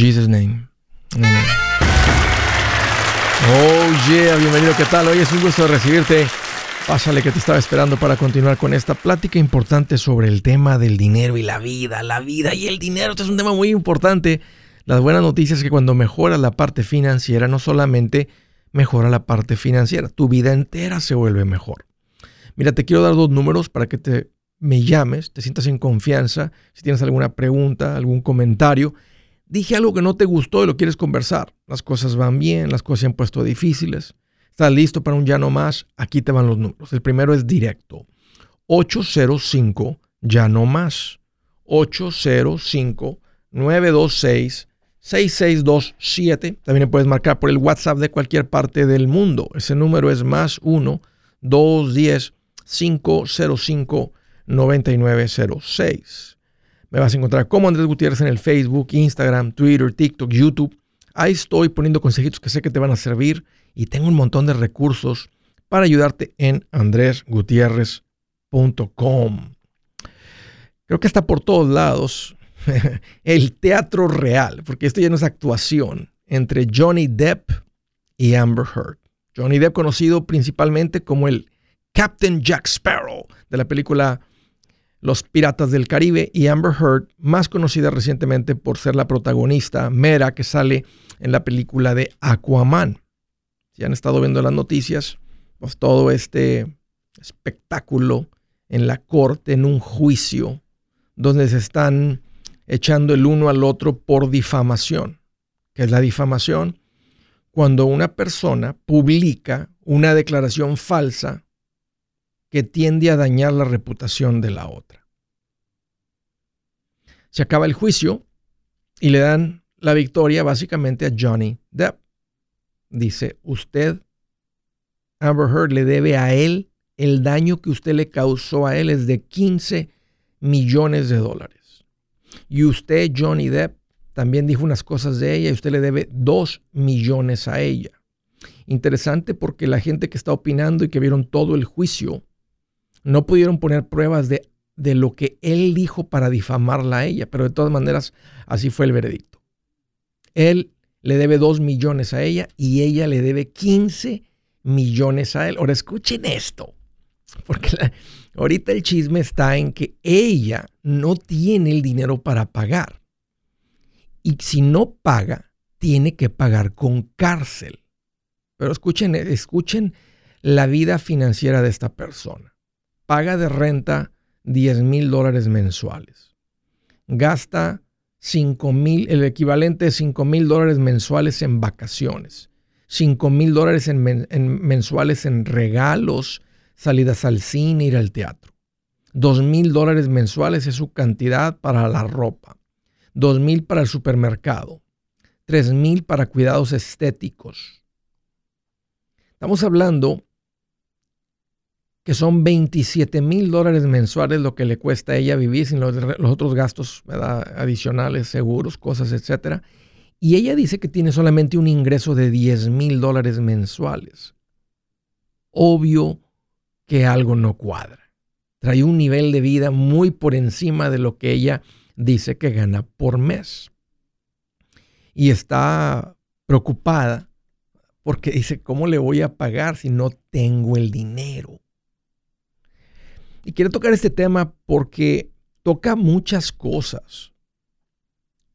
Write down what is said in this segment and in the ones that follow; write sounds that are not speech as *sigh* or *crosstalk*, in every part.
Jesus' name. Oh yeah, bienvenido, ¿qué tal? Hoy es un gusto recibirte. Pásale que te estaba esperando para continuar con esta plática importante sobre el tema del dinero y la vida. La vida y el dinero, este es un tema muy importante. Las buenas noticias es que cuando mejora la parte financiera, no solamente mejora la parte financiera, tu vida entera se vuelve mejor. Mira, te quiero dar dos números para que te me llames, te sientas en confianza, si tienes alguna pregunta, algún comentario. Dije algo que no te gustó y lo quieres conversar. Las cosas van bien, las cosas se han puesto difíciles. ¿Estás listo para un ya no más? Aquí te van los números. El primero es directo. 805 ya no más. 805 926 6627. También puedes marcar por el WhatsApp de cualquier parte del mundo. Ese número es más 1 210 505 9906. Me vas a encontrar como Andrés Gutiérrez en el Facebook, Instagram, Twitter, TikTok, YouTube. Ahí estoy poniendo consejitos que sé que te van a servir y tengo un montón de recursos para ayudarte en andresgutierrez.com. Creo que está por todos lados *laughs* el teatro real, porque esto ya no es actuación, entre Johnny Depp y Amber Heard. Johnny Depp conocido principalmente como el Captain Jack Sparrow de la película los Piratas del Caribe y Amber Heard, más conocida recientemente por ser la protagonista Mera que sale en la película de Aquaman. Si han estado viendo las noticias, pues todo este espectáculo en la corte, en un juicio, donde se están echando el uno al otro por difamación. ¿Qué es la difamación? Cuando una persona publica una declaración falsa que tiende a dañar la reputación de la otra. Se acaba el juicio y le dan la victoria básicamente a Johnny Depp. Dice, usted, Amber Heard, le debe a él el daño que usted le causó a él es de 15 millones de dólares. Y usted, Johnny Depp, también dijo unas cosas de ella y usted le debe 2 millones a ella. Interesante porque la gente que está opinando y que vieron todo el juicio no pudieron poner pruebas de, de lo que él dijo para difamarla a ella, pero de todas maneras así fue el veredicto. Él le debe 2 millones a ella y ella le debe 15 millones a él. Ahora escuchen esto, porque ahorita el chisme está en que ella no tiene el dinero para pagar. Y si no paga, tiene que pagar con cárcel. Pero escuchen, escuchen la vida financiera de esta persona paga de renta 10 mil dólares mensuales. Gasta 5 mil, el equivalente de 5 mil dólares mensuales en vacaciones. 5 mil dólares en, mensuales en regalos, salidas al cine, ir al teatro. 2 mil dólares mensuales es su cantidad para la ropa. 2 mil para el supermercado. 3 mil para cuidados estéticos. Estamos hablando que son 27 mil dólares mensuales lo que le cuesta a ella vivir sin los, otros gastos adicionales, seguros, cosas, etc. Y ella dice que tiene solamente un ingreso de 10 mil dólares mensuales. Obvio que algo no cuadra. Trae un nivel de vida muy por encima de lo que ella dice que gana por mes. Y está preocupada porque dice, ¿cómo le voy a pagar si no tengo el dinero? Y quiero tocar este tema porque toca muchas cosas.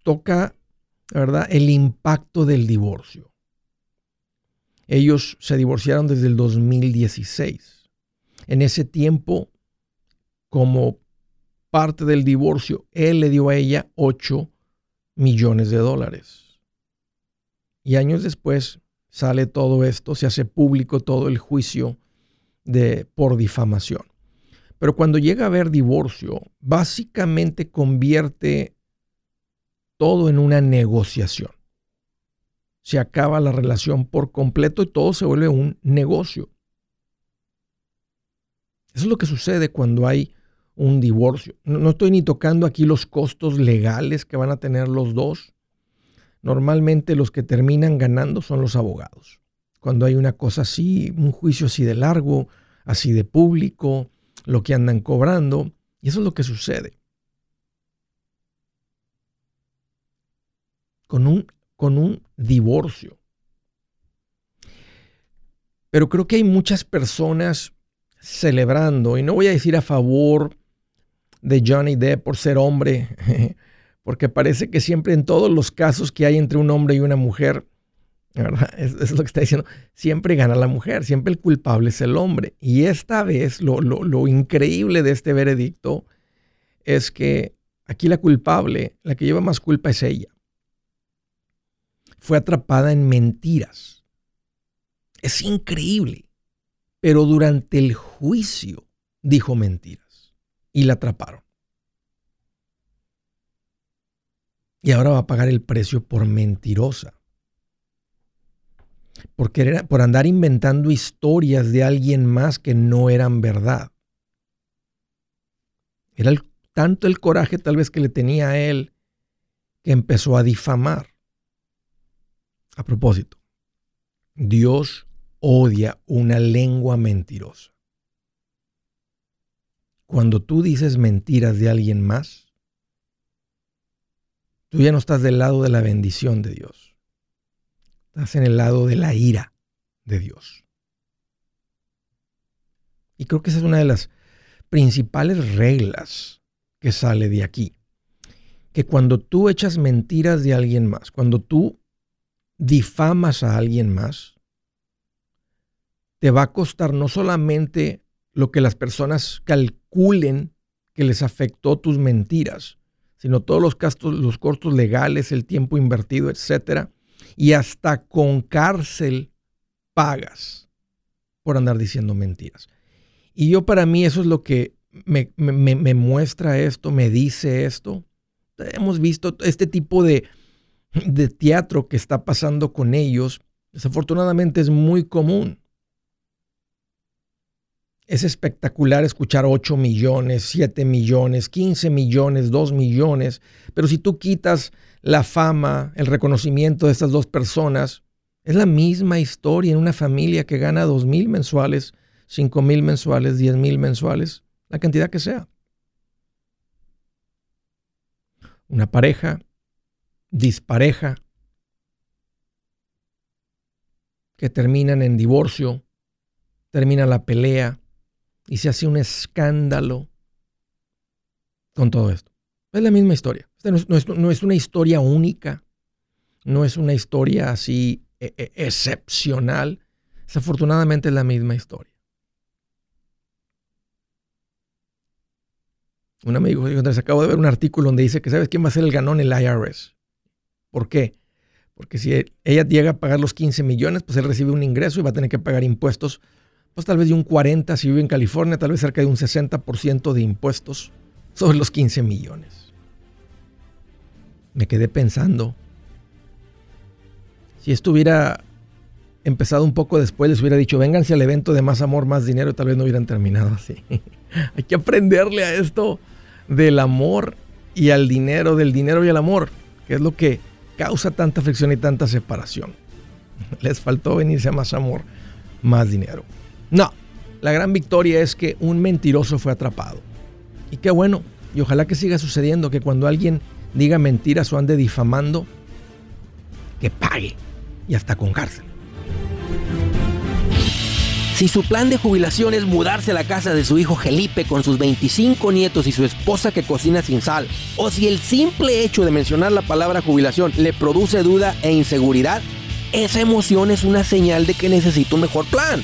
Toca, ¿verdad?, el impacto del divorcio. Ellos se divorciaron desde el 2016. En ese tiempo, como parte del divorcio, él le dio a ella 8 millones de dólares. Y años después sale todo esto, se hace público todo el juicio de, por difamación. Pero cuando llega a haber divorcio, básicamente convierte todo en una negociación. Se acaba la relación por completo y todo se vuelve un negocio. Eso es lo que sucede cuando hay un divorcio. No, estoy ni tocando aquí los costos legales que van a tener los dos. Normalmente los que terminan ganando son los abogados. Cuando hay una cosa así, un juicio así de largo, así de público, lo que andan cobrando. Y eso es lo que sucede. con un, con un divorcio. Pero creo que hay muchas personas celebrando, y no voy a decir a favor de Johnny Depp por ser hombre, *laughs* porque parece que siempre en todos los casos que hay entre un hombre y una mujer, es lo que está diciendo, siempre gana la mujer, siempre el culpable es el hombre. Y esta vez lo, lo, lo increíble de este veredicto es que aquí la culpable, la que lleva más culpa es ella. Fue atrapada en mentiras es increíble. Pero durante el juicio dijo mentiras y la atraparon. Y ahora va a pagar el precio por mentirosa. Por, querer, por andar inventando historias de alguien más que no eran verdad. Era tanto el coraje tal vez que le tenía a él que empezó a difamar. A propósito, Dios odia una lengua mentirosa. Cuando tú dices mentiras de alguien más, tú ya no estás del lado de la bendición de Dios. Estás en el lado de la ira de Dios. Y creo que esa es una de las principales reglas que sale de aquí. Que cuando tú echas mentiras de alguien más, cuando tú difamas a alguien más, te va a costar no solamente lo que las personas calculen que les afectó tus mentiras, sino todos los, gastos, los costos legales, el tiempo invertido, etcétera, y hasta con cárcel pagas por andar diciendo mentiras. Y yo para mí eso es lo que me, me muestra esto, me dice esto. Hemos visto este tipo de, de teatro que está pasando con ellos. Desafortunadamente es muy común es espectacular escuchar 8 millones, 7 millones, 15 millones, 2 millones, pero si tú quitas la fama, el reconocimiento de estas dos personas, es la misma historia en una familia que gana 2 mil mensuales, 5 mil mensuales, 10 mil mensuales, la cantidad que sea. Una pareja dispareja que terminan en divorcio, termina la pelea, y se hace un escándalo con todo esto. Es la misma historia. no, es, una historia única, no es una historia así e, e, excepcional. Desafortunadamente es la misma historia. Un amigo dijo, acabo de ver un artículo donde dice que sabes quién va a ser el ganón el IRS. ¿Por qué? Porque si ella llega a pagar los 15 millones, pues él recibe un ingreso y va a tener que pagar impuestos pues tal vez de un 40 si vive en California, tal vez cerca de un 60% de impuestos sobre los 15 millones. Me quedé pensando, si esto hubiera empezado un poco después, les hubiera dicho, vénganse al evento de más amor, más dinero, tal vez no hubieran terminado así. *laughs* Hay que aprenderle a esto del amor y al dinero, del dinero y al amor, que es lo que causa tanta fricción y tanta separación. *laughs* Les faltó venirse a más amor, más dinero. No, la gran victoria es que un mentiroso fue atrapado. Y qué bueno, y ojalá que siga sucediendo que cuando alguien diga mentiras o ande difamando, que pague y hasta con cárcel. Si su plan de jubilación es mudarse a la casa de su hijo Felipe con sus 25 nietos y su esposa que cocina sin sal, o si el simple hecho de mencionar la palabra jubilación le produce duda e inseguridad, esa emoción es una señal de que necesita un mejor plan.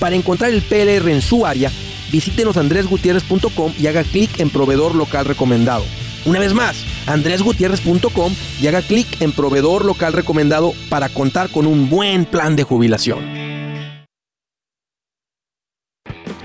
Para encontrar el PLR en su área, visítenos andresgutierrez.com y haga clic en proveedor local recomendado. Una vez más, andresgutierrez.com y haga clic en proveedor local recomendado para contar con un buen plan de jubilación.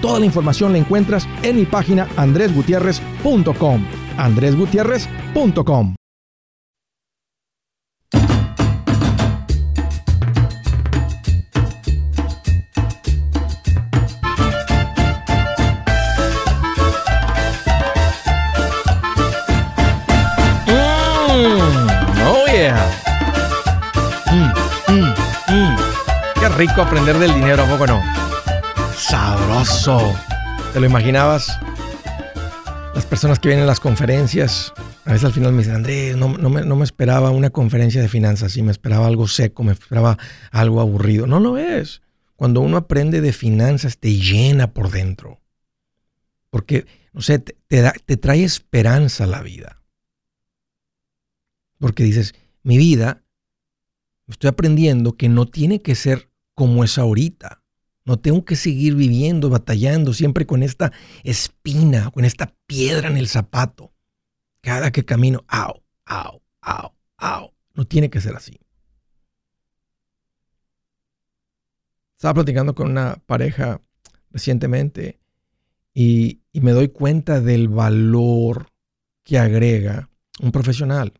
Toda la información la encuentras en mi página andresgutierrez.com. andresgutierrez.com. Mm, oh. Mm, mm, rico aprender del dinero, ¿a no? Sabroso. ¿Te lo imaginabas? Las personas que vienen a las conferencias, a veces al final me dicen, Andrés, no, me, esperaba una conferencia de finanzas, sí, me esperaba algo seco, me esperaba algo aburrido. No lo es. Cuando uno aprende de finanzas, te llena por dentro. Porque, no sé, te, te trae esperanza a la vida. Porque dices, mi vida, estoy aprendiendo que no tiene que ser como es ahorita no tengo que seguir viviendo, batallando siempre con esta espina, con esta piedra en el zapato. Cada que camino, au, au, au, au. No tiene que ser así. Estaba platicando con una pareja recientemente y, me doy cuenta del valor que agrega un profesional,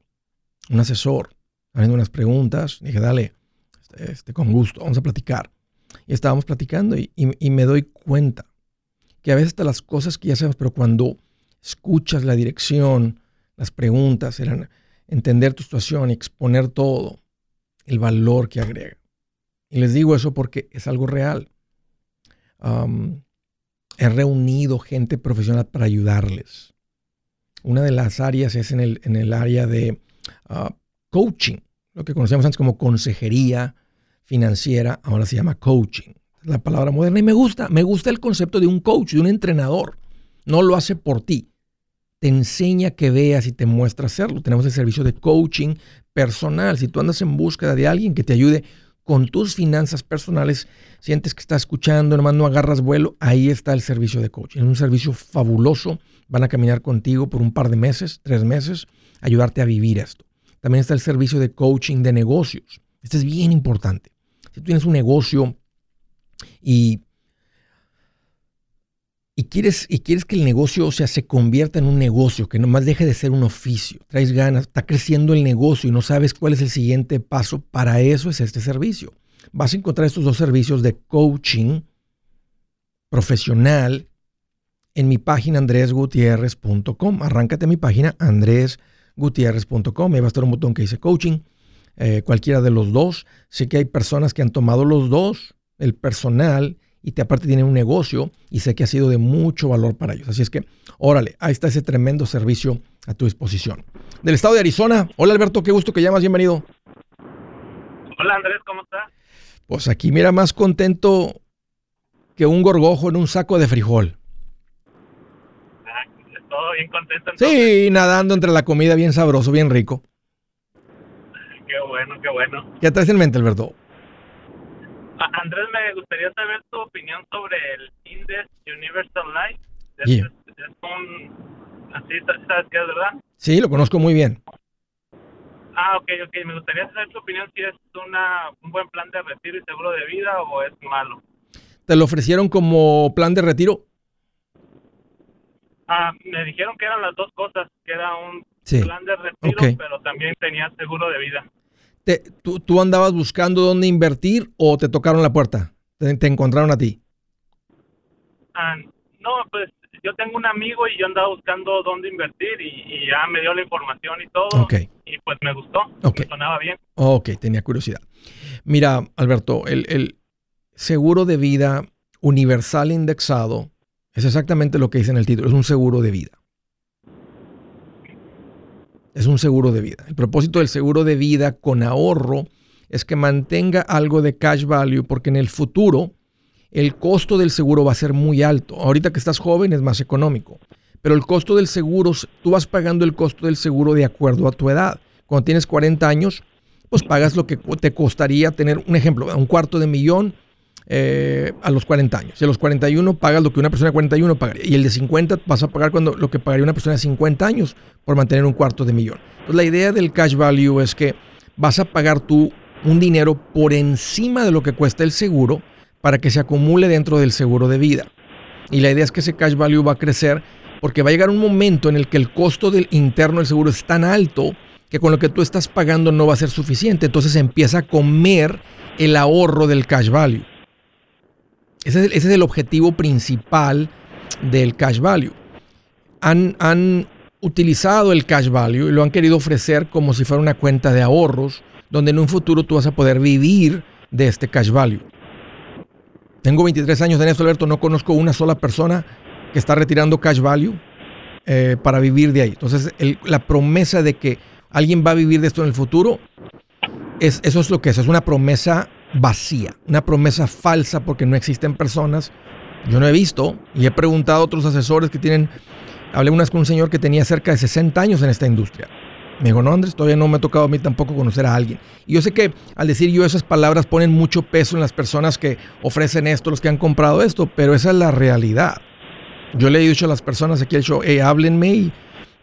un asesor, haciendo unas preguntas. Dije, dale, este, con gusto, vamos a platicar. Y estábamos platicando y, me doy cuenta que a veces hasta las cosas que ya sabemos, pero cuando escuchas la dirección, las preguntas, eran entender tu situación y exponer todo, el valor que agrega. Y les digo eso porque es algo real. he reunido gente profesional para ayudarles. Una de las áreas es en el, área de ah, coaching, lo que conocíamos antes como consejería, financiera, ahora se llama coaching. La palabra moderna y me gusta, me gusta el concepto de un coach, de un entrenador. No lo hace por ti. Te enseña que veas y te muestra hacerlo. Tenemos el servicio de coaching personal. Si tú andas en búsqueda de alguien que te ayude con tus finanzas personales, sientes que estás escuchando, nomás no agarras vuelo, ahí está el servicio de coaching. Es un servicio fabuloso. Van a caminar contigo por un par de meses, tres meses, ayudarte a vivir esto. También está el servicio de coaching de negocios. Este es bien importante. Si tú tienes un negocio y, y, quieres, y quieres que el negocio sea, se convierta en un negocio, que nomás deje de ser un oficio, traes ganas, está creciendo el negocio y no sabes cuál es el siguiente paso, para eso es este servicio. Vas a encontrar estos dos servicios de coaching profesional en mi página andresgutierrez.com. Arráncate a mi página andresgutierrez.com. Ahí va a estar un botón que dice coaching eh, cualquiera de los dos. Sé que hay personas que han tomado los dos, el personal, y te aparte tienen un negocio, y sé que ha sido de mucho valor para ellos. Así es que, órale, ahí está ese tremendo servicio a tu disposición. Del estado de Arizona, hola Alberto, qué gusto que llamas, bienvenido. Hola Andrés, ¿cómo estás? Pues aquí mira más contento que un gorgojo en un saco de frijol. Ah, todo bien contento. Sí, nadando entre la comida bien sabroso, bien rico bueno, qué bueno. ¿Qué traes en mente, Alberto? Andrés, me gustaría saber tu opinión sobre el Index Universal Life. Es, un... Así, ¿Sabes qué es, verdad? Sí, lo conozco muy bien. Ah, ok, ok. Me gustaría saber tu opinión si es una, un buen plan de retiro y seguro de vida o es malo. ¿Te lo ofrecieron como plan de retiro? Ah, me dijeron que eran las dos cosas, que era un plan de retiro, pero también tenía seguro de vida tú, andabas buscando dónde invertir o te tocaron la puerta? ¿Te, encontraron a ti? Ah, no, pues yo tengo un amigo y yo andaba buscando dónde invertir y, ya me dio la información y todo. Y pues me gustó. Ok. Me sonaba bien. Ok, tenía curiosidad. Mira, Alberto, el, el seguro de vida universal indexado es exactamente lo que dice en el título, es un seguro de vida. Es un seguro de vida. El propósito del seguro de vida con ahorro es que mantenga algo de cash value porque en el futuro el costo del seguro va a ser muy alto. Ahorita que estás joven es más económico, pero el costo del seguro, tú vas pagando el costo del seguro de acuerdo a tu edad. Cuando tienes 40 años, pues pagas lo que te costaría tener, un ejemplo, un cuarto de millón eh, a los 40 años. Y a los 41 pagas lo que una persona de 41 pagaría. Y el de 50 vas a pagar cuando, lo que pagaría una persona de 50 años por mantener un cuarto de millón. Entonces la idea del cash value es que vas a pagar tú un dinero por encima de lo que cuesta el seguro para que se acumule dentro del seguro de vida. Y la idea es que ese cash value va a crecer porque va a llegar un momento en el que el costo del interno del seguro es tan alto que con lo que tú estás pagando no va a ser suficiente. Entonces empieza a comer el ahorro del cash value. Ese es, el objetivo principal del cash value. Han, han utilizado el cash value y lo han querido ofrecer como si fuera una cuenta de ahorros, donde en un futuro tú vas a poder vivir de este cash value. Tengo 23 años de esto, Alberto, no conozco una sola persona que está retirando cash value eh, para vivir de ahí. Entonces, la promesa de que alguien va a vivir de esto en el futuro, es, eso es lo que es, es una promesa vacía, una promesa falsa porque no existen personas. Yo no he visto y he preguntado a otros asesores que tienen, hablé unas con un señor que tenía cerca de 60 años en esta industria. Me dijo, no, Andrés, todavía no me ha tocado a mí tampoco conocer a alguien. Y yo sé que al decir yo esas palabras ponen mucho peso en las personas que ofrecen esto, los que han comprado esto, pero esa es la realidad. Yo le he dicho a las personas aquí el show, hey, háblenme y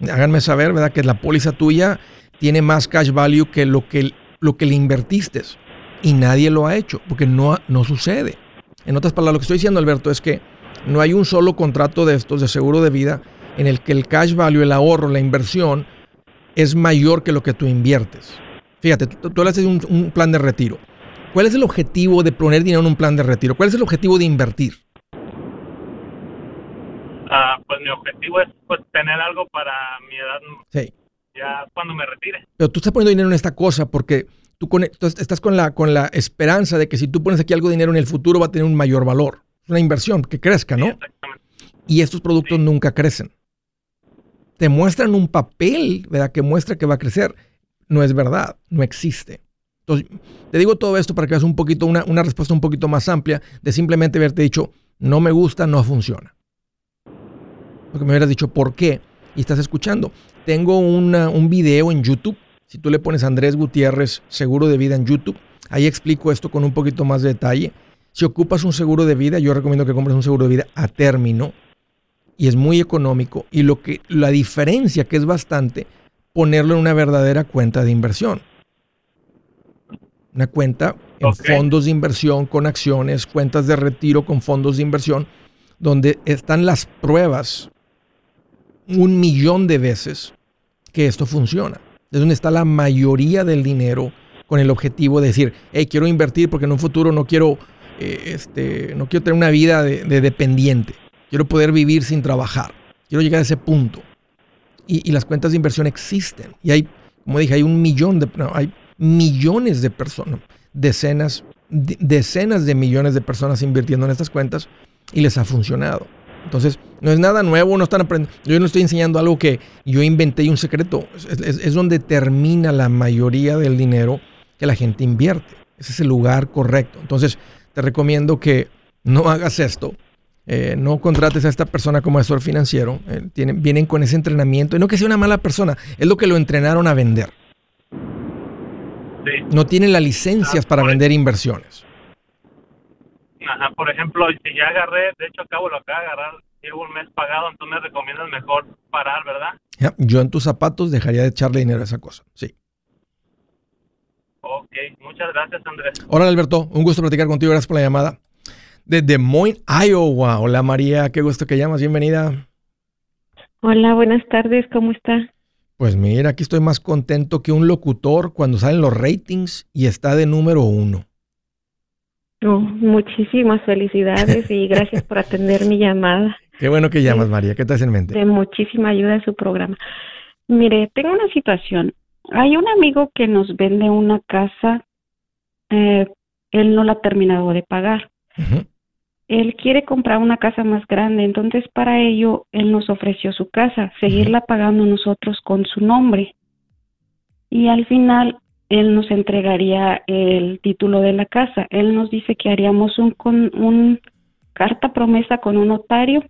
háganme saber, ¿verdad? Que la póliza tuya tiene más cash value que lo que, lo que le invertiste y nadie lo ha hecho porque no, no sucede. En otras palabras, lo que estoy diciendo, Alberto, es que no hay un solo contrato de estos de seguro de vida en el que el cash value, el ahorro, la inversión es mayor que lo que tú inviertes. Fíjate, tú, tú haces un, un plan de retiro. ¿Cuál es el objetivo de poner dinero en un plan de retiro? ¿Cuál es el objetivo de invertir? Ah, pues mi objetivo es pues, tener algo para mi edad. Sí. Ya cuando me retire. Pero tú estás poniendo dinero en esta cosa porque tú, estás con la, con la esperanza de que si tú pones aquí algo de dinero en el futuro va a tener un mayor valor. Es una inversión que crezca, ¿no? y estos productos nunca crecen. Te muestran un papel, ¿verdad? Que muestra que va a crecer. No es verdad, no existe. Entonces, te digo todo esto para que hagas un poquito, una, una respuesta un poquito más amplia de simplemente haberte dicho, no me gusta, no funciona. Porque me hubieras dicho, ¿por qué? Y estás escuchando. Tengo un video en YouTube si tú le pones Andrés Gutiérrez seguro de vida en YouTube, ahí explico esto con un poquito más de detalle. Si ocupas un seguro de vida, yo recomiendo que compres un seguro de vida a término y es muy económico y lo que la diferencia que es bastante ponerlo en una verdadera cuenta de inversión. Una cuenta en fondos de inversión con acciones, cuentas de retiro con fondos de inversión, donde están las pruebas un millón de veces que esto funciona es donde está la mayoría del dinero con el objetivo de decir, hey, quiero invertir porque en un futuro no quiero, eh, este, no quiero tener una vida de, dependiente. Quiero poder vivir sin trabajar. Quiero llegar a ese punto. Y, las cuentas de inversión existen. Y hay, como dije, hay un millón de, hay millones de personas, decenas, decenas de millones de personas invirtiendo en estas cuentas y les ha funcionado. Entonces, no es nada nuevo, no están aprendiendo. Yo no estoy enseñando algo que yo inventé y un secreto. Es, donde termina la mayoría del dinero que la gente invierte. Ese es el lugar correcto. Entonces, te recomiendo que no hagas esto. Eh, no contrates a esta persona como asesor financiero. Eh, vienen con ese entrenamiento. Y no que sea una mala persona, es lo que lo entrenaron a vender. No tienen las licencias para vender inversiones. Ajá, por ejemplo, si ya agarré, de hecho acabo lo acabo de agarrar, llevo un mes pagado, entonces me recomiendas mejor parar, ¿verdad? yo en tus zapatos dejaría de echarle dinero a esa cosa, sí. Ok, muchas gracias Andrés. Hola Alberto, un gusto platicar contigo, gracias por la llamada. De Des Moines, Iowa. Hola María, qué gusto que llamas, bienvenida. Hola, buenas tardes, ¿cómo está? Pues mira, aquí estoy más contento que un locutor cuando salen los ratings y está de número uno. Oh, muchísimas felicidades y *laughs* gracias por atender mi llamada. Qué bueno que llamas, María. ¿Qué te hace en mente? De muchísima ayuda en su programa. Mire, tengo una situación. Hay un amigo que nos vende una casa. Eh, él no la ha terminado de pagar. Él quiere comprar una casa más grande, entonces para ello él nos ofreció su casa, seguirla pagando nosotros con su nombre. Y al final él nos entregaría el título de la casa. Él nos dice que haríamos un, con, un carta promesa con un notario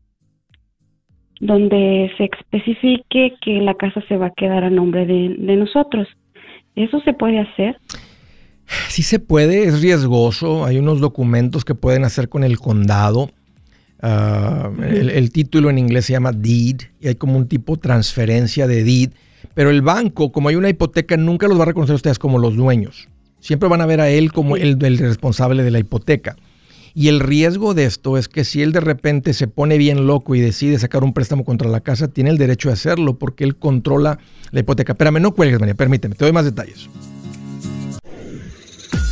donde se especifique que la casa se va a quedar a nombre de, nosotros. ¿Eso se puede hacer? Sí se puede, es riesgoso. Hay unos documentos que pueden hacer con el condado. Ah, el, el, título en inglés se llama deed y hay como un tipo transferencia de deed pero el banco, como hay una hipoteca, nunca los va a reconocer a ustedes como los dueños. Siempre van a ver a él como el, responsable de la hipoteca. Y el riesgo de esto es que si él de repente se pone bien loco y decide sacar un préstamo contra la casa, tiene el derecho de hacerlo porque él controla la hipoteca. Espérame, no cuelgues, María, permíteme, te doy más detalles.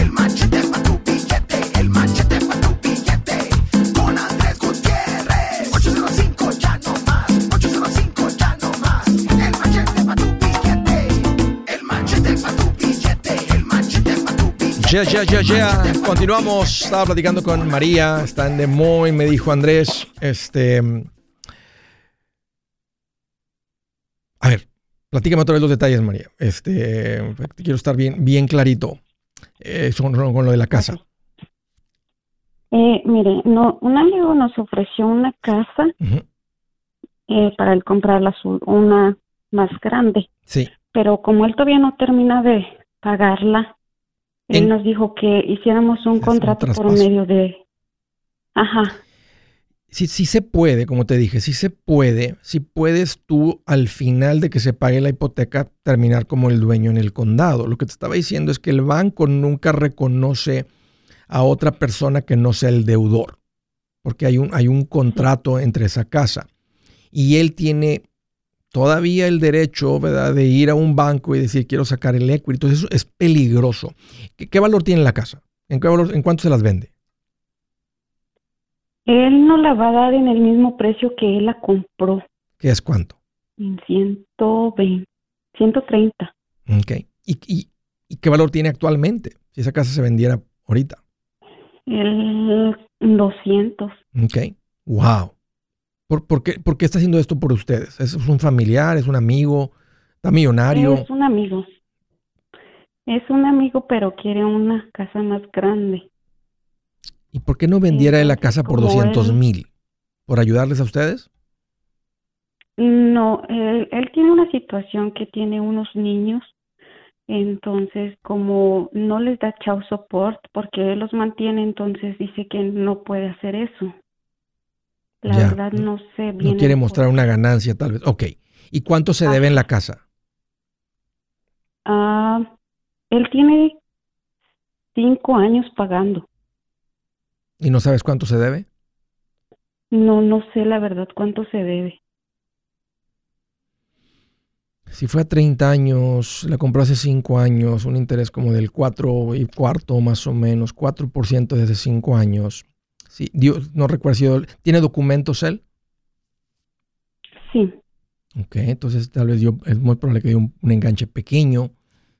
el manchete para tu billete, el manchete para tu billete. Con Andrés Gutiérrez. 805 ya no más, 805 ya no más. El manchete para tu billete, el manchete para tu billete, el manchete para tu billete. Ya, ya, ya, ya. Continuamos. Estaba platicando con María, está en Des Moines, me dijo Andrés, este. A ver, Platícame otra vez los detalles, María. Este, quiero estar bien, bien clarito eh, con, lo de la casa. Eh, mire, no, un amigo nos ofreció una casa eh, para él comprarla una más grande. Sí. Pero como él todavía no termina de pagarla, él nos dijo que hiciéramos un contrato por medio de... Ajá sí se puede, como te dije, sí se puede, si puedes tú al final de que se pague la hipoteca terminar como el dueño en el condado. Lo que te estaba diciendo es que el banco nunca reconoce a otra persona que no sea el deudor, porque hay un, hay un contrato entre esa casa. Y él tiene todavía el derecho, de ir a un banco y decir, quiero sacar el equity. Entonces eso es peligroso. ¿Qué, valor tiene la casa? ¿En, valor, ¿En cuánto se las vende? Él no la va a dar en el mismo precio que él la compró. ¿Qué es cuánto? En 120, 130. Ok. ¿Y, y, qué valor tiene actualmente si esa casa se vendiera ahorita? El 200. Ok. Wow. ¿Por, por, qué, ¿Por qué está haciendo esto por ustedes? ¿Es un familiar? ¿Es un amigo? ¿Está millonario? Es un amigo. Es un amigo, pero quiere una casa más grande. ¿Y por qué no vendiera la casa por 200 mil? ¿Por ayudarles a ustedes? No, él, tiene una situación que tiene unos niños, entonces como no les da chau support porque él los mantiene, entonces dice que no puede hacer eso. La verdad no sé bien. No quiere mostrar una ganancia tal vez. Ok. ¿Y cuánto se debe en la casa? Ah, él tiene cinco años pagando. ¿Y no sabes cuánto se debe? No, no sé la verdad cuánto se debe. Si fue a 30 años, la compró hace 5 años, un interés como del 4 y cuarto más o menos, 4% desde 5 años. Sí, Dios, no recuerdo si ¿Tiene documentos él? Sí. Ok, entonces tal vez yo, es muy probable que dio un, un, enganche pequeño,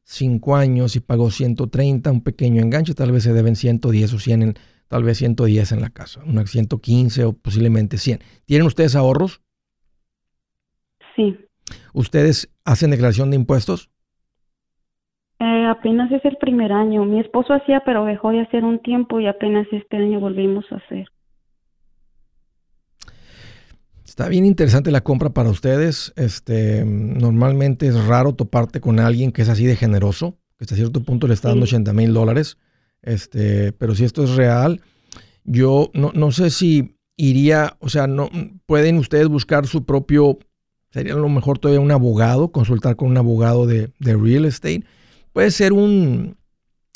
5 años y pagó 130, un pequeño enganche, tal vez se deben 110 o 100 en, tal vez 110 en la casa, una 115 o posiblemente 100. ¿Tienen ustedes ahorros? Sí. ¿Ustedes hacen declaración de impuestos? Eh, apenas es el primer año. Mi esposo hacía, pero dejó de hacer un tiempo y apenas este año volvimos a hacer. Está bien interesante la compra para ustedes. Este, normalmente es raro toparte con alguien que es así de generoso, que hasta cierto punto le está dando 80 mil dólares. Este, pero si esto es real, yo no, no sé si iría, o sea, no pueden ustedes buscar su propio, sería a lo mejor todavía un abogado, consultar con un abogado de, real estate. Puede ser un,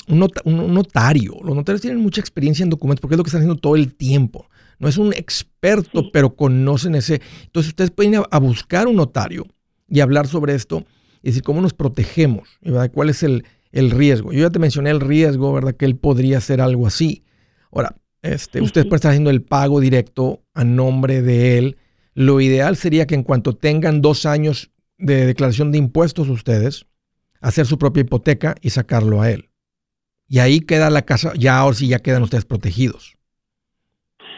un, notario. Los notarios tienen mucha experiencia en documentos porque es lo que están haciendo todo el tiempo. No es un experto, pero conocen ese. Entonces ustedes pueden ir a, buscar un notario y hablar sobre esto y decir cómo nos protegemos, ¿verdad? ¿Cuál es el, el riesgo? Yo ya te mencioné el riesgo, ¿verdad? Que él podría hacer algo así. Ahora, este, ustedes pueden estar haciendo el pago directo a nombre de él. Lo ideal sería que en cuanto tengan dos años de declaración de impuestos ustedes, hacer su propia hipoteca y sacarlo a él. Y ahí queda la casa, ya ahora sí ya quedan ustedes protegidos.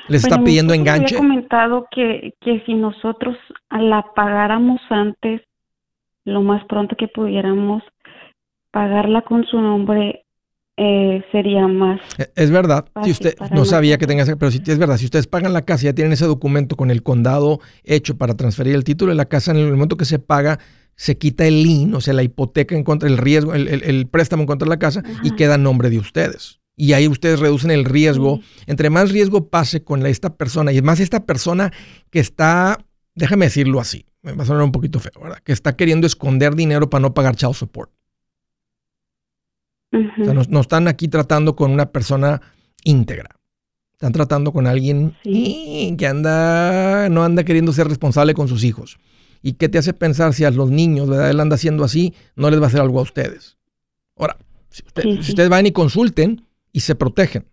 ¿Les está pidiendo enganche? Había comentado que, que si nosotros la pagáramos antes, lo más pronto que pudiéramos, pagarla con su nombre eh, sería más. E, es verdad, si usted no sabía que tenga pero si es verdad, si ustedes pagan la casa, ya tienen ese documento con el condado hecho para transferir el título de la casa, en el momento que se paga, se quita el lien, o sea, la hipoteca en contra, el riesgo, el, préstamo en contra de la casa y queda a nombre de ustedes y ahí ustedes reducen el riesgo. Entre más riesgo pase con esta persona y más esta persona que está, déjame decirlo así, me va a sonar un poquito feo, ¿verdad? Que está queriendo esconder dinero para no pagar child support. O sea, no, están aquí tratando con una persona íntegra. Están tratando con alguien que anda, no anda queriendo ser responsable con sus hijos. ¿Y qué te hace pensar si a los niños, ¿verdad? Él anda haciendo así, no les va a hacer algo a ustedes? Ahora, si, si ustedes van y consulten, y se protegen.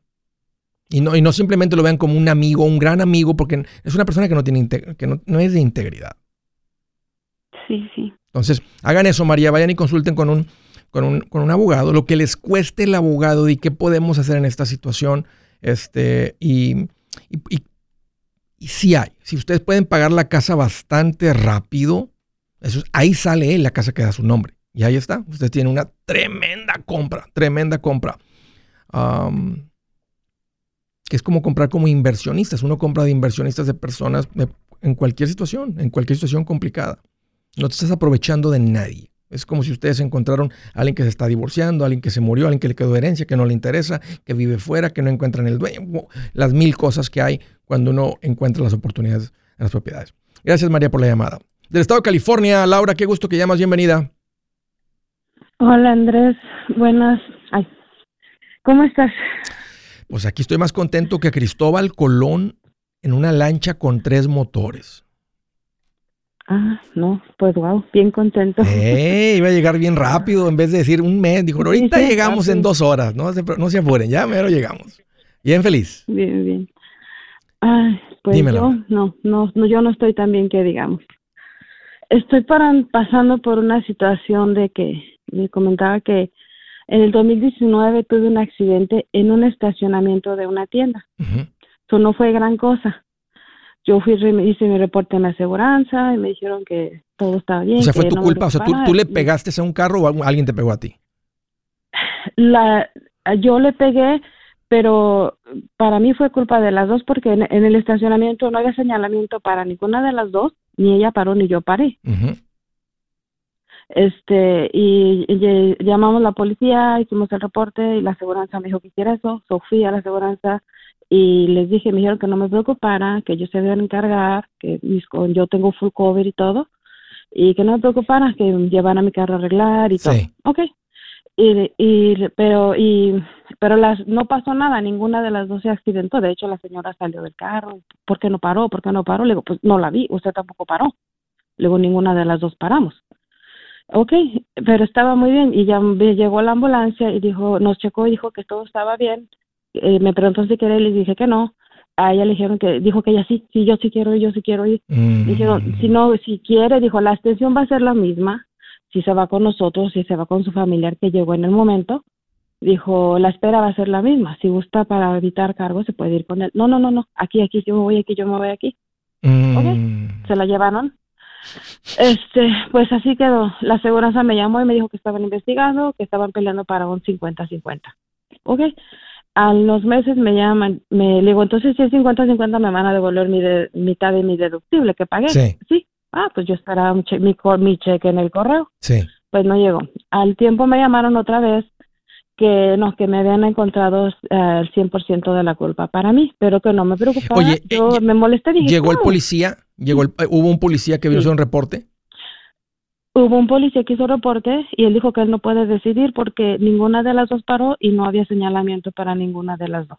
Y no, y no simplemente lo vean como un amigo, un gran amigo, porque es una persona que no, tiene que no, es de integridad. Sí, sí. Entonces, hagan eso, María, vayan y consulten con un, con un, con un abogado, lo que les cueste el abogado y qué podemos hacer en esta situación. Este, y, y, hay, si ustedes pueden pagar la casa bastante rápido, eso, ahí sale la casa que da su nombre. Y ahí está, usted tiene una tremenda compra, tremenda compra que es como comprar como inversionistas. Uno compra de inversionistas de personas en cualquier situación, en cualquier situación complicada. No te estás aprovechando de nadie. Es como si ustedes encontraron a alguien que se está divorciando, a alguien que se murió, a alguien que le quedó herencia, que no le interesa, que vive fuera, que no encuentran el dueño. Las mil cosas que hay cuando uno encuentra las oportunidades en las propiedades. Gracias, María, por la llamada. Del estado de California, Laura, qué gusto que llamas. Bienvenida. Hola, Andrés. Buenas. Ay, ¿Cómo estás? Pues aquí estoy más contento que Cristóbal Colón en una lancha con tres motores. Ah, no, pues wow, bien contento. Eh, iba a llegar bien rápido en vez de decir un mes. Dijo, ahorita llegamos en dos horas, no se, no se apuren, ya mero llegamos. Bien feliz. Bien, bien. Ay, pues yo no, no, no, yo no estoy tan bien que digamos. Estoy para, pasando por una situación de que me comentaba que en el 2019 tuve un accidente en un estacionamiento de una tienda. Eso no fue gran cosa. Yo fui, hice mi reporte en la aseguranza y me dijeron que todo estaba bien. O sea, fue tu culpa. O sea, ¿tú, le pegaste a un carro o alguien te pegó a ti? La, yo le pegué, pero para mí fue culpa de las dos porque en, el estacionamiento no había señalamiento para ninguna de las dos, ni ella paró ni yo paré este y, llamamos a la policía hicimos el reporte y la aseguranza me dijo que hiciera eso Sofía la aseguranza y les dije me dijeron que no me preocupara que ellos se deben encargar que yo tengo full cover y todo y que no me preocupara que llevaran mi carro a arreglar y todo. Okay y, y pero y pero las no pasó nada ninguna de las dos se accidentó. De hecho la señora salió del carro. ¿por qué no paró? ¿por qué no paró? le digo pues no la vi usted tampoco paró. Luego ninguna de las dos paramos. Ok, pero estaba muy bien. Y ya llegó la ambulancia y dijo, nos checó y dijo que todo estaba bien. Eh, me preguntó si quería y le dije que no. A ella le dijeron que, dijo que ella sí, sí, yo sí quiero ir, yo sí quiero ir. Dijeron, si no, si quiere, dijo, la extensión va a ser la misma, si se va con nosotros, si se va con su familiar que llegó en el momento. Dijo, la espera va a ser la misma. Si gusta para evitar cargos, se puede ir con él. No, no, no, no. Aquí, aquí, yo me voy aquí, yo me voy aquí. Mm. Se la llevaron. Este, pues así quedó. La aseguranza me llamó y me dijo que estaban investigando, que estaban peleando para un 50-50. Ok. A los meses me llaman, me le digo, entonces si es 50-50 me van a devolver mi mitad de mi deductible que pagué. Sí. Sí. Ah, pues yo esperaba mi, mi cheque en el correo. Sí. Pues no llegó. Al tiempo me llamaron otra vez que no, que me habían encontrado eh, el 100% de la culpa para mí, pero que no me preocupaba. Oye, yo eh, me molesté. Dije, ¿Llegó el policía? ¿Llegó el- ¿Hubo un policía que vino a hacer un reporte? Hubo un policía que hizo reporte y él dijo que él no puede decidir porque ninguna de las dos paró y no había señalamiento para ninguna de las dos.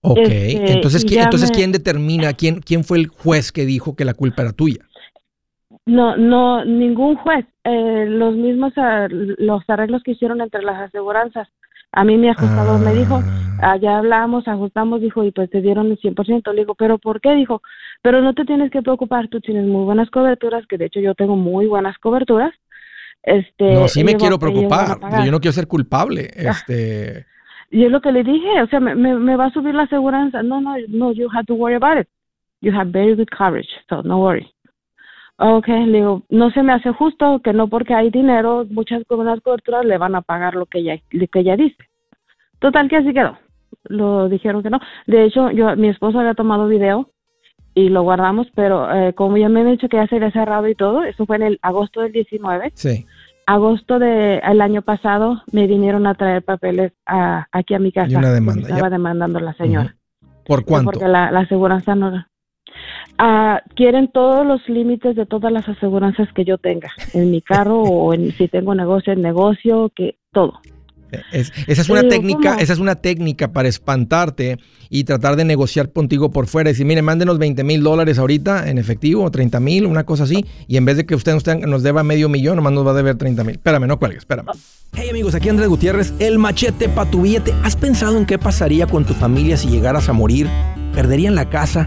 Ok. Este, entonces, ¿quién, entonces me- ¿quién determina? ¿quién, ¿Quién fue el juez que dijo que la culpa era tuya? No, no, ningún juez. Eh, los mismos, ah, los arreglos que hicieron entre las aseguranzas. A mí mi ajustador me dijo, Ah. allá hablamos, ajustamos, dijo, y pues te dieron el 100%. Le digo, ¿pero por qué? Dijo, pero no te tienes que preocupar, tú tienes muy buenas coberturas, que de hecho yo tengo muy buenas coberturas. Este, No, sí me quiero preocupar. Yo no quiero ser culpable. Ah. Este, Y es lo que le dije, o sea, me, me, me va a subir la aseguranza. No, no, no, you have to worry about it. You have very good coverage, so no worry. Okay, le digo, no se me hace justo que no porque hay dinero, muchas buenas coberturas le van a pagar lo que ella, lo que ella dice. Total que así quedó. Lo dijeron que no. De hecho, yo, mi esposo había tomado video y lo guardamos, pero eh, como ya me han dicho que ya se había cerrado y todo, eso fue en el agosto del 19 sí. agosto del año pasado me vinieron a traer papeles a, aquí a mi casa. Y una demanda, Estaba ya. demandando la señora. ¿Por cuánto? Porque la, la aseguranza no... Ah, quieren todos los límites de todas las aseguranzas que yo tenga, en mi carro o en, si tengo negocio, en negocio, que todo. Es- esa es una Digo, técnica, ¿cómo? esa es una técnica para espantarte y tratar de negociar contigo por fuera. Y decir, mire, mándenos 20 mil dólares ahorita en efectivo, o 30 mil, una cosa así. Y en vez de que usted nos, tenga- nos deba medio millón, nomás nos va a deber 30 mil. Espérame, no cuelgues, espérame. Hey amigos, aquí Andrés Gutiérrez, el machete para tu billete. ¿Has pensado en qué pasaría con tu familia si llegaras a morir? ¿Perderían la casa?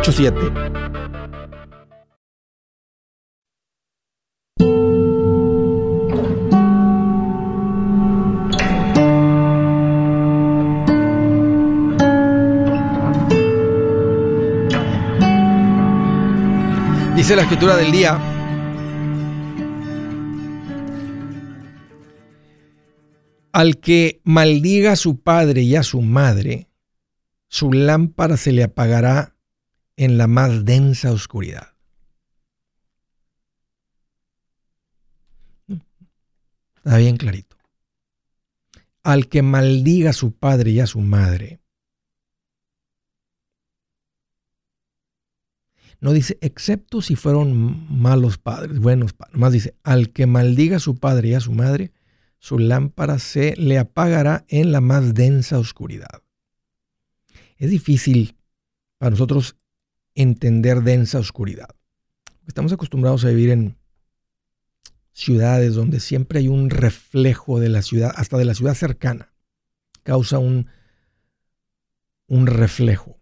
8887 844 748 8887 Dice la escritura del día. Al que maldiga a su padre y a su madre, su lámpara se le apagará en la más densa oscuridad. Está bien clarito. Al que maldiga a su padre y a su madre, No dice, excepto si fueron malos padres, buenos padres. Más dice, al que maldiga a su padre y a su madre, su lámpara se le apagará en la más densa oscuridad. Es difícil para nosotros entender densa oscuridad. Estamos acostumbrados a vivir en ciudades donde siempre hay un reflejo de la ciudad, hasta de la ciudad cercana. Causa un, un reflejo.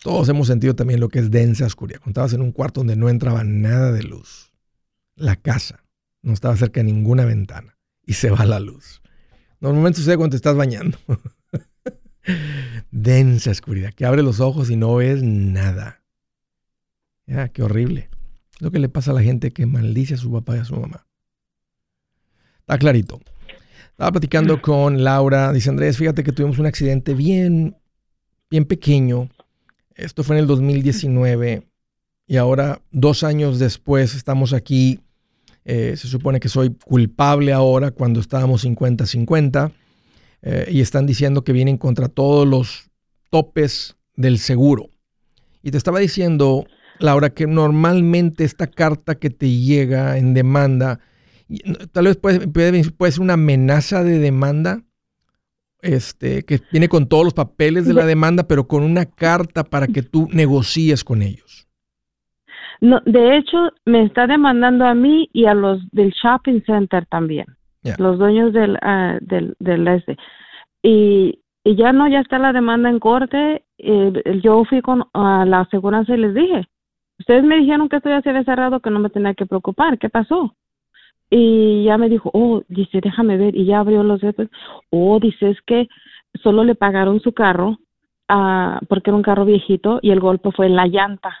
Todos hemos sentido también lo que es densa oscuridad. Cuando estabas en un cuarto donde no entraba nada de luz. La casa no estaba cerca de ninguna ventana y se va la luz. Normalmente sucede cuando estás bañando. *laughs* densa oscuridad, que abre los ojos y no ves nada. Ya, qué horrible. Lo que le pasa a la gente que maldice a su papá y a su mamá. Está clarito. Estaba platicando con Laura. Dice Andrés, fíjate que tuvimos un accidente bien, bien pequeño. Esto fue en el 2019 y ahora, dos años después, estamos aquí. Eh, se supone que soy culpable ahora cuando estábamos 50-50 eh, y están diciendo que vienen contra todos los topes del seguro. Y te estaba diciendo, Laura, que normalmente esta carta que te llega en demanda, tal vez puede, puede, ser una amenaza de demanda, este, que viene con todos los papeles de la demanda, pero con una carta para que tú negocies con ellos. No, de hecho, me está demandando a mí y a los del shopping center también, los dueños del, uh, del, del este. Y, ya no, ya está la demanda en corte. Eh, yo fui con a la aseguranza y les dije, ustedes me dijeron que esto ya se había cerrado, que no me tenía que preocupar, ¿qué pasó? Y ya me dijo, oh, dice, déjame ver, y ya abrió los dedos. Oh, dice, es que solo le pagaron su carro, uh, porque era un carro viejito, y el golpe fue en la llanta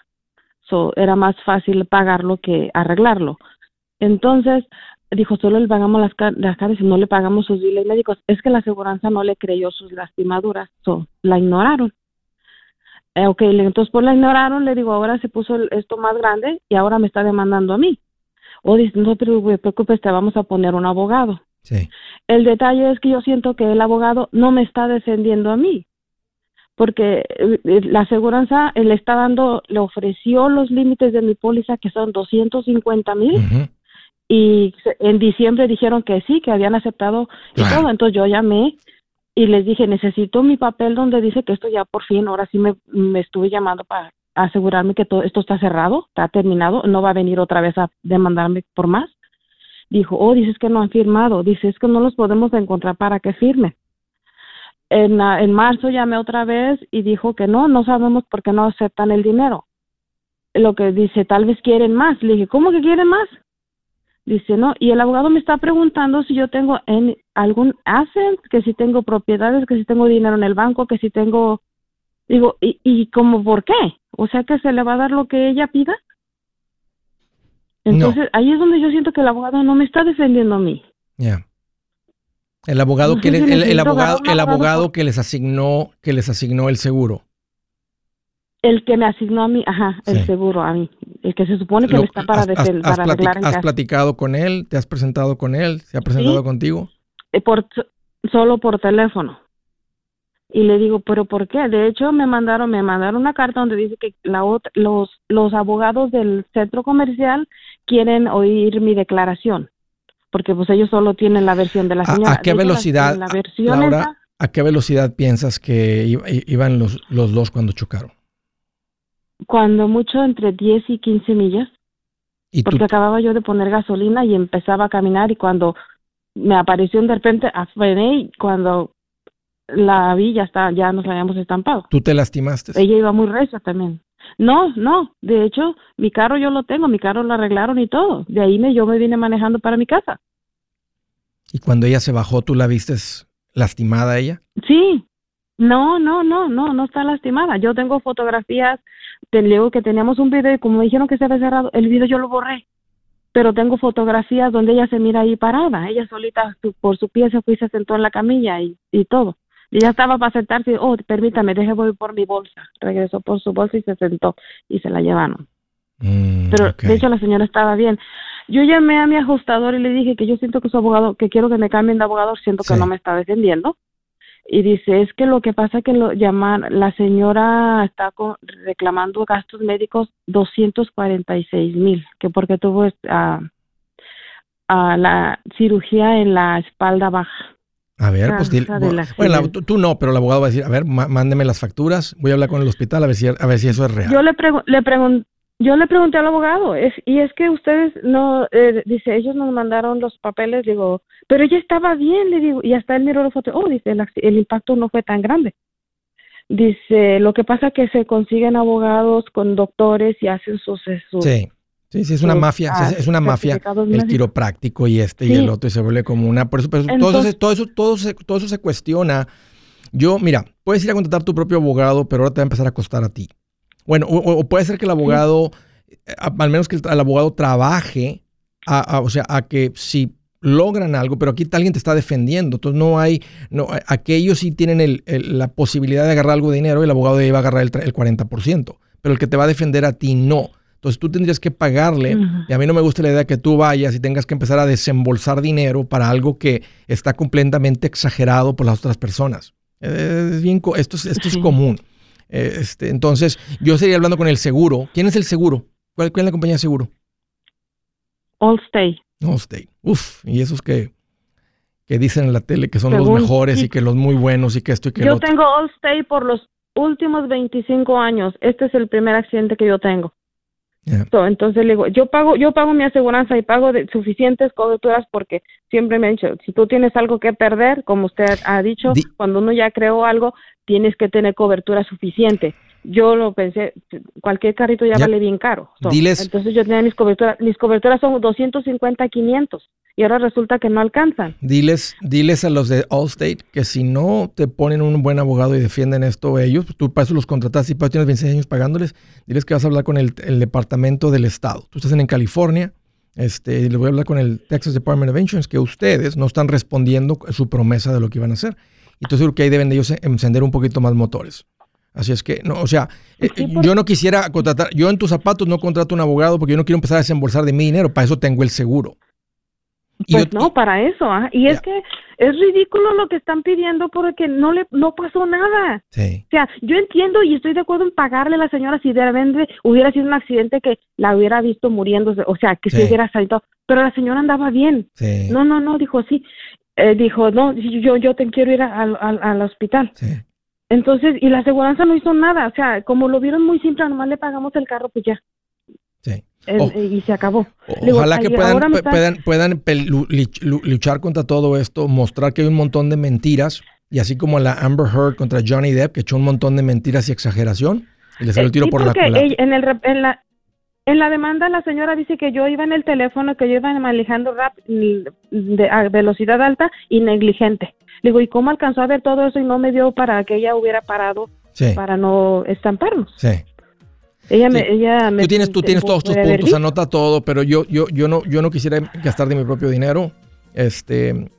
era más fácil pagarlo que arreglarlo. Entonces, dijo, solo le pagamos las, las caras y no le pagamos sus biles médicos. Es que la aseguranza no le creyó sus lastimaduras, so, la ignoraron. Eh, ok, entonces pues la ignoraron, le digo, ahora se puso esto más grande y ahora me está demandando a mí. O dice, no te preocupes, te vamos a poner un abogado. Sí. El detalle es que yo siento que el abogado no me está defendiendo a mí porque eh, eh, la aseguranza le está dando, le ofreció los límites de mi póliza que son 250 mil y en diciembre dijeron que sí, que habían aceptado y todo, entonces yo llamé y les dije necesito mi papel donde dice que esto ya por fin, ahora sí me, me estuve llamando para asegurarme que todo esto está cerrado, está terminado, no va a venir otra vez a demandarme por más. Dijo, oh, dices que no han firmado, dices que no los podemos encontrar para que firme en, en marzo llamé otra vez y dijo que no, no sabemos por qué no aceptan el dinero. Lo que dice, tal vez quieren más. Le dije, ¿cómo que quieren más? Dice, no, y el abogado me está preguntando si yo tengo en algún asset, que si tengo propiedades, que si tengo dinero en el banco, que si tengo, digo, ¿y, y como por qué? O sea que se le va a dar lo que ella pida. Entonces, ahí es donde yo siento que el abogado no me está defendiendo a mí. Ya. El abogado que el, abogado, el abogado que les asignó, que les asignó el seguro. El que me asignó a mí, ajá, el seguro a mí. El que se supone que me está para, defender, para arreglar ¿Has platicado con él? ¿Te has presentado con él? ¿Se ha presentado contigo? Eh, por, solo por teléfono. Y le digo, ¿pero por qué? De hecho, me mandaron, me mandaron una carta donde dice que la los, los abogados del centro comercial quieren oír mi declaración porque pues ellos solo tienen la versión de la señora. ¿A, qué velocidad, la, a qué velocidad piensas que iban los, los dos cuando chocaron? Cuando mucho entre 10 y 15 millas. ¿Y porque acababa yo de poner gasolina y empezaba a caminar y cuando me apareció de repente frené y cuando la vi ya está, ya nos habíamos estampado. ¿Tú te lastimaste? Ella iba muy recia también. No, no, de hecho, mi carro yo lo tengo, mi carro lo arreglaron y todo. De ahí me, yo me vine manejando para mi casa. ¿Y cuando ella se bajó, tú la viste lastimada ella? Sí. No, no, no, no, no está lastimada. Yo tengo fotografías, te que teníamos un video y como me dijeron que se había cerrado, el video yo lo borré. Pero tengo fotografías donde ella se mira ahí parada. Ella solita por su pie se fue y se sentó en la camilla y, y todo. Y ya estaba para sentarse, oh, permítame, deje voy por mi bolsa. Regresó por su bolsa y se sentó y se la llevaron. Mm, Pero de hecho la señora estaba bien. Yo llamé a mi ajustador y le dije que yo siento que su abogado, que quiero que me cambien de abogado, siento que no me está defendiendo. Y dice, es que lo que pasa que lo llaman, la señora está reclamando gastos médicos 246 mil, que porque tuvo uh, la cirugía en la espalda baja. A ver, pues dile, bueno, tú, no, pero el abogado va a decir, a ver, mándeme las facturas, voy a hablar con el hospital a ver si, a ver si eso es real. Yo le, le pregunté, yo le pregunté al abogado, es, y es que ustedes no, eh, dice, ellos nos mandaron los papeles, digo, pero ella estaba bien, le digo, y hasta él miró la foto, oh, dice, el, el impacto no fue tan grande. Dice, lo que pasa es que se consiguen abogados con doctores y hacen sus... sus sí. Sí, sí, es una mafia, es una mafia el quiropráctico y este y el otro y se vuelve como una... Por eso, todo, eso, todo, eso, todo, se, todo eso se cuestiona. Yo, mira, puedes ir a contratar tu propio abogado, pero ahora te va a empezar a costar a ti. Bueno, o, puede ser que el abogado, eh, al menos que el, abogado trabaje, a, o sea, a que si logran algo, pero aquí alguien te está defendiendo. Entonces no hay, no, aquellos sí tienen el, la posibilidad de agarrar algo de dinero y el abogado debe agarrar el, el 40%, pero el que te va a defender a ti no. Entonces tú tendrías que pagarle, y a mí no me gusta la idea que tú vayas y tengas que empezar a desembolsar dinero para algo que está completamente exagerado por las otras personas. Es bien, esto es, esto es común. Este, entonces, yo seguiría hablando con el seguro. ¿Quién es el seguro? ¿Cuál, es la compañía de seguro? Allstate. Allstate. Uf, y esos que, que dicen en la tele que son los mejores y que los muy buenos y que esto y que Yo tengo Allstate por los últimos 25 años. Este es el primer accidente que yo tengo entonces le digo, yo pago, yo pago mi aseguranza y pago de suficientes coberturas porque siempre me han dicho, si tú tienes algo que perder, como usted ha dicho, cuando uno ya creó algo, tienes que tener cobertura suficiente. Yo lo pensé, cualquier carrito ya, vale bien caro. entonces yo tenía mis coberturas, mis coberturas son 250, 500 y ahora resulta que no alcanzan. Diles, diles a los de Allstate que si no te ponen un buen abogado y defienden esto ellos, tú para eso los contratas y para tienes 26 años pagándoles, diles que vas a hablar con el, departamento del estado. Tú estás en California, este, y le voy a hablar con el Texas Department of Insurance que ustedes no están respondiendo a su promesa de lo que iban a hacer. Entonces creo que ahí deben de ellos encender un poquito más motores. Así es que, no, o sea, eh, yo no quisiera contratar, yo en tus zapatos no contrato un abogado porque yo no quiero empezar a desembolsar de mi dinero, para eso tengo el seguro. Pues no, para eso, y es que es ridículo lo que están pidiendo porque no le no pasó nada. Sí. O sea, yo entiendo y estoy de acuerdo en pagarle a la señora si de repente hubiera sido un accidente que la hubiera visto muriéndose, o sea, que se hubiera salido, pero la señora andaba bien. Sí. No, no, no, dijo sí. Eh, dijo, no, yo yo te quiero ir al, al, hospital. Sí. Entonces, y la aseguranza no hizo nada, o sea, como lo vieron muy simple, nomás le pagamos el carro, pues ya. Sí. Oh. y se acabó. Ojalá que puedan, puedan, puedan luchar contra todo esto, mostrar que hay un montón de mentiras, y así como la Amber Heard contra Johnny Depp, que echó un montón de mentiras y exageración, y le salió el tiro eh, por la culata. en, el, en, la, en la demanda la señora dice que yo iba en el teléfono, que yo iba manejando rap de, a velocidad alta y negligente. digo, ¿y cómo alcanzó a ver todo eso y no me dio para que ella hubiera parado para no estamparnos? Sí. Ella me, ella tú tienes, tú tienes todos tus puntos, anota todo, pero yo, yo, yo no, yo no quisiera gastar de mi propio dinero. Este,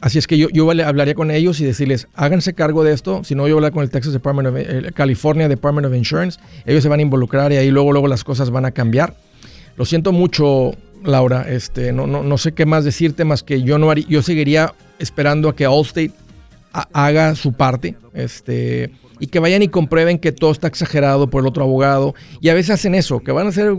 así es que yo, yo hablaría con ellos y decirles, háganse cargo de esto. Si no, yo hablar con el Texas Department of, California Department of Insurance. Ellos se van a involucrar y ahí luego, luego las cosas van a cambiar. Lo siento mucho, Laura. Este, no, no, no sé qué más decirte más que yo no haría, yo seguiría esperando a que Allstate haga su parte. Este, y que vayan y comprueben que todo está exagerado por el otro abogado. Y a veces hacen eso, que van a hacer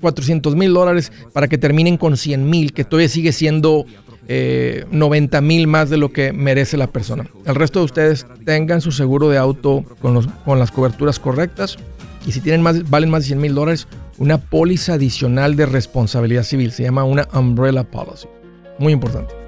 400 mil dólares para que terminen con 100 mil, que todavía sigue siendo 90 eh, mil más de lo que merece la persona. El resto de ustedes tengan su seguro de auto con, los, con las coberturas correctas. Y si tienen más, valen más de 100 mil dólares, una póliza adicional de responsabilidad civil. Se llama una umbrella policy. Muy importante.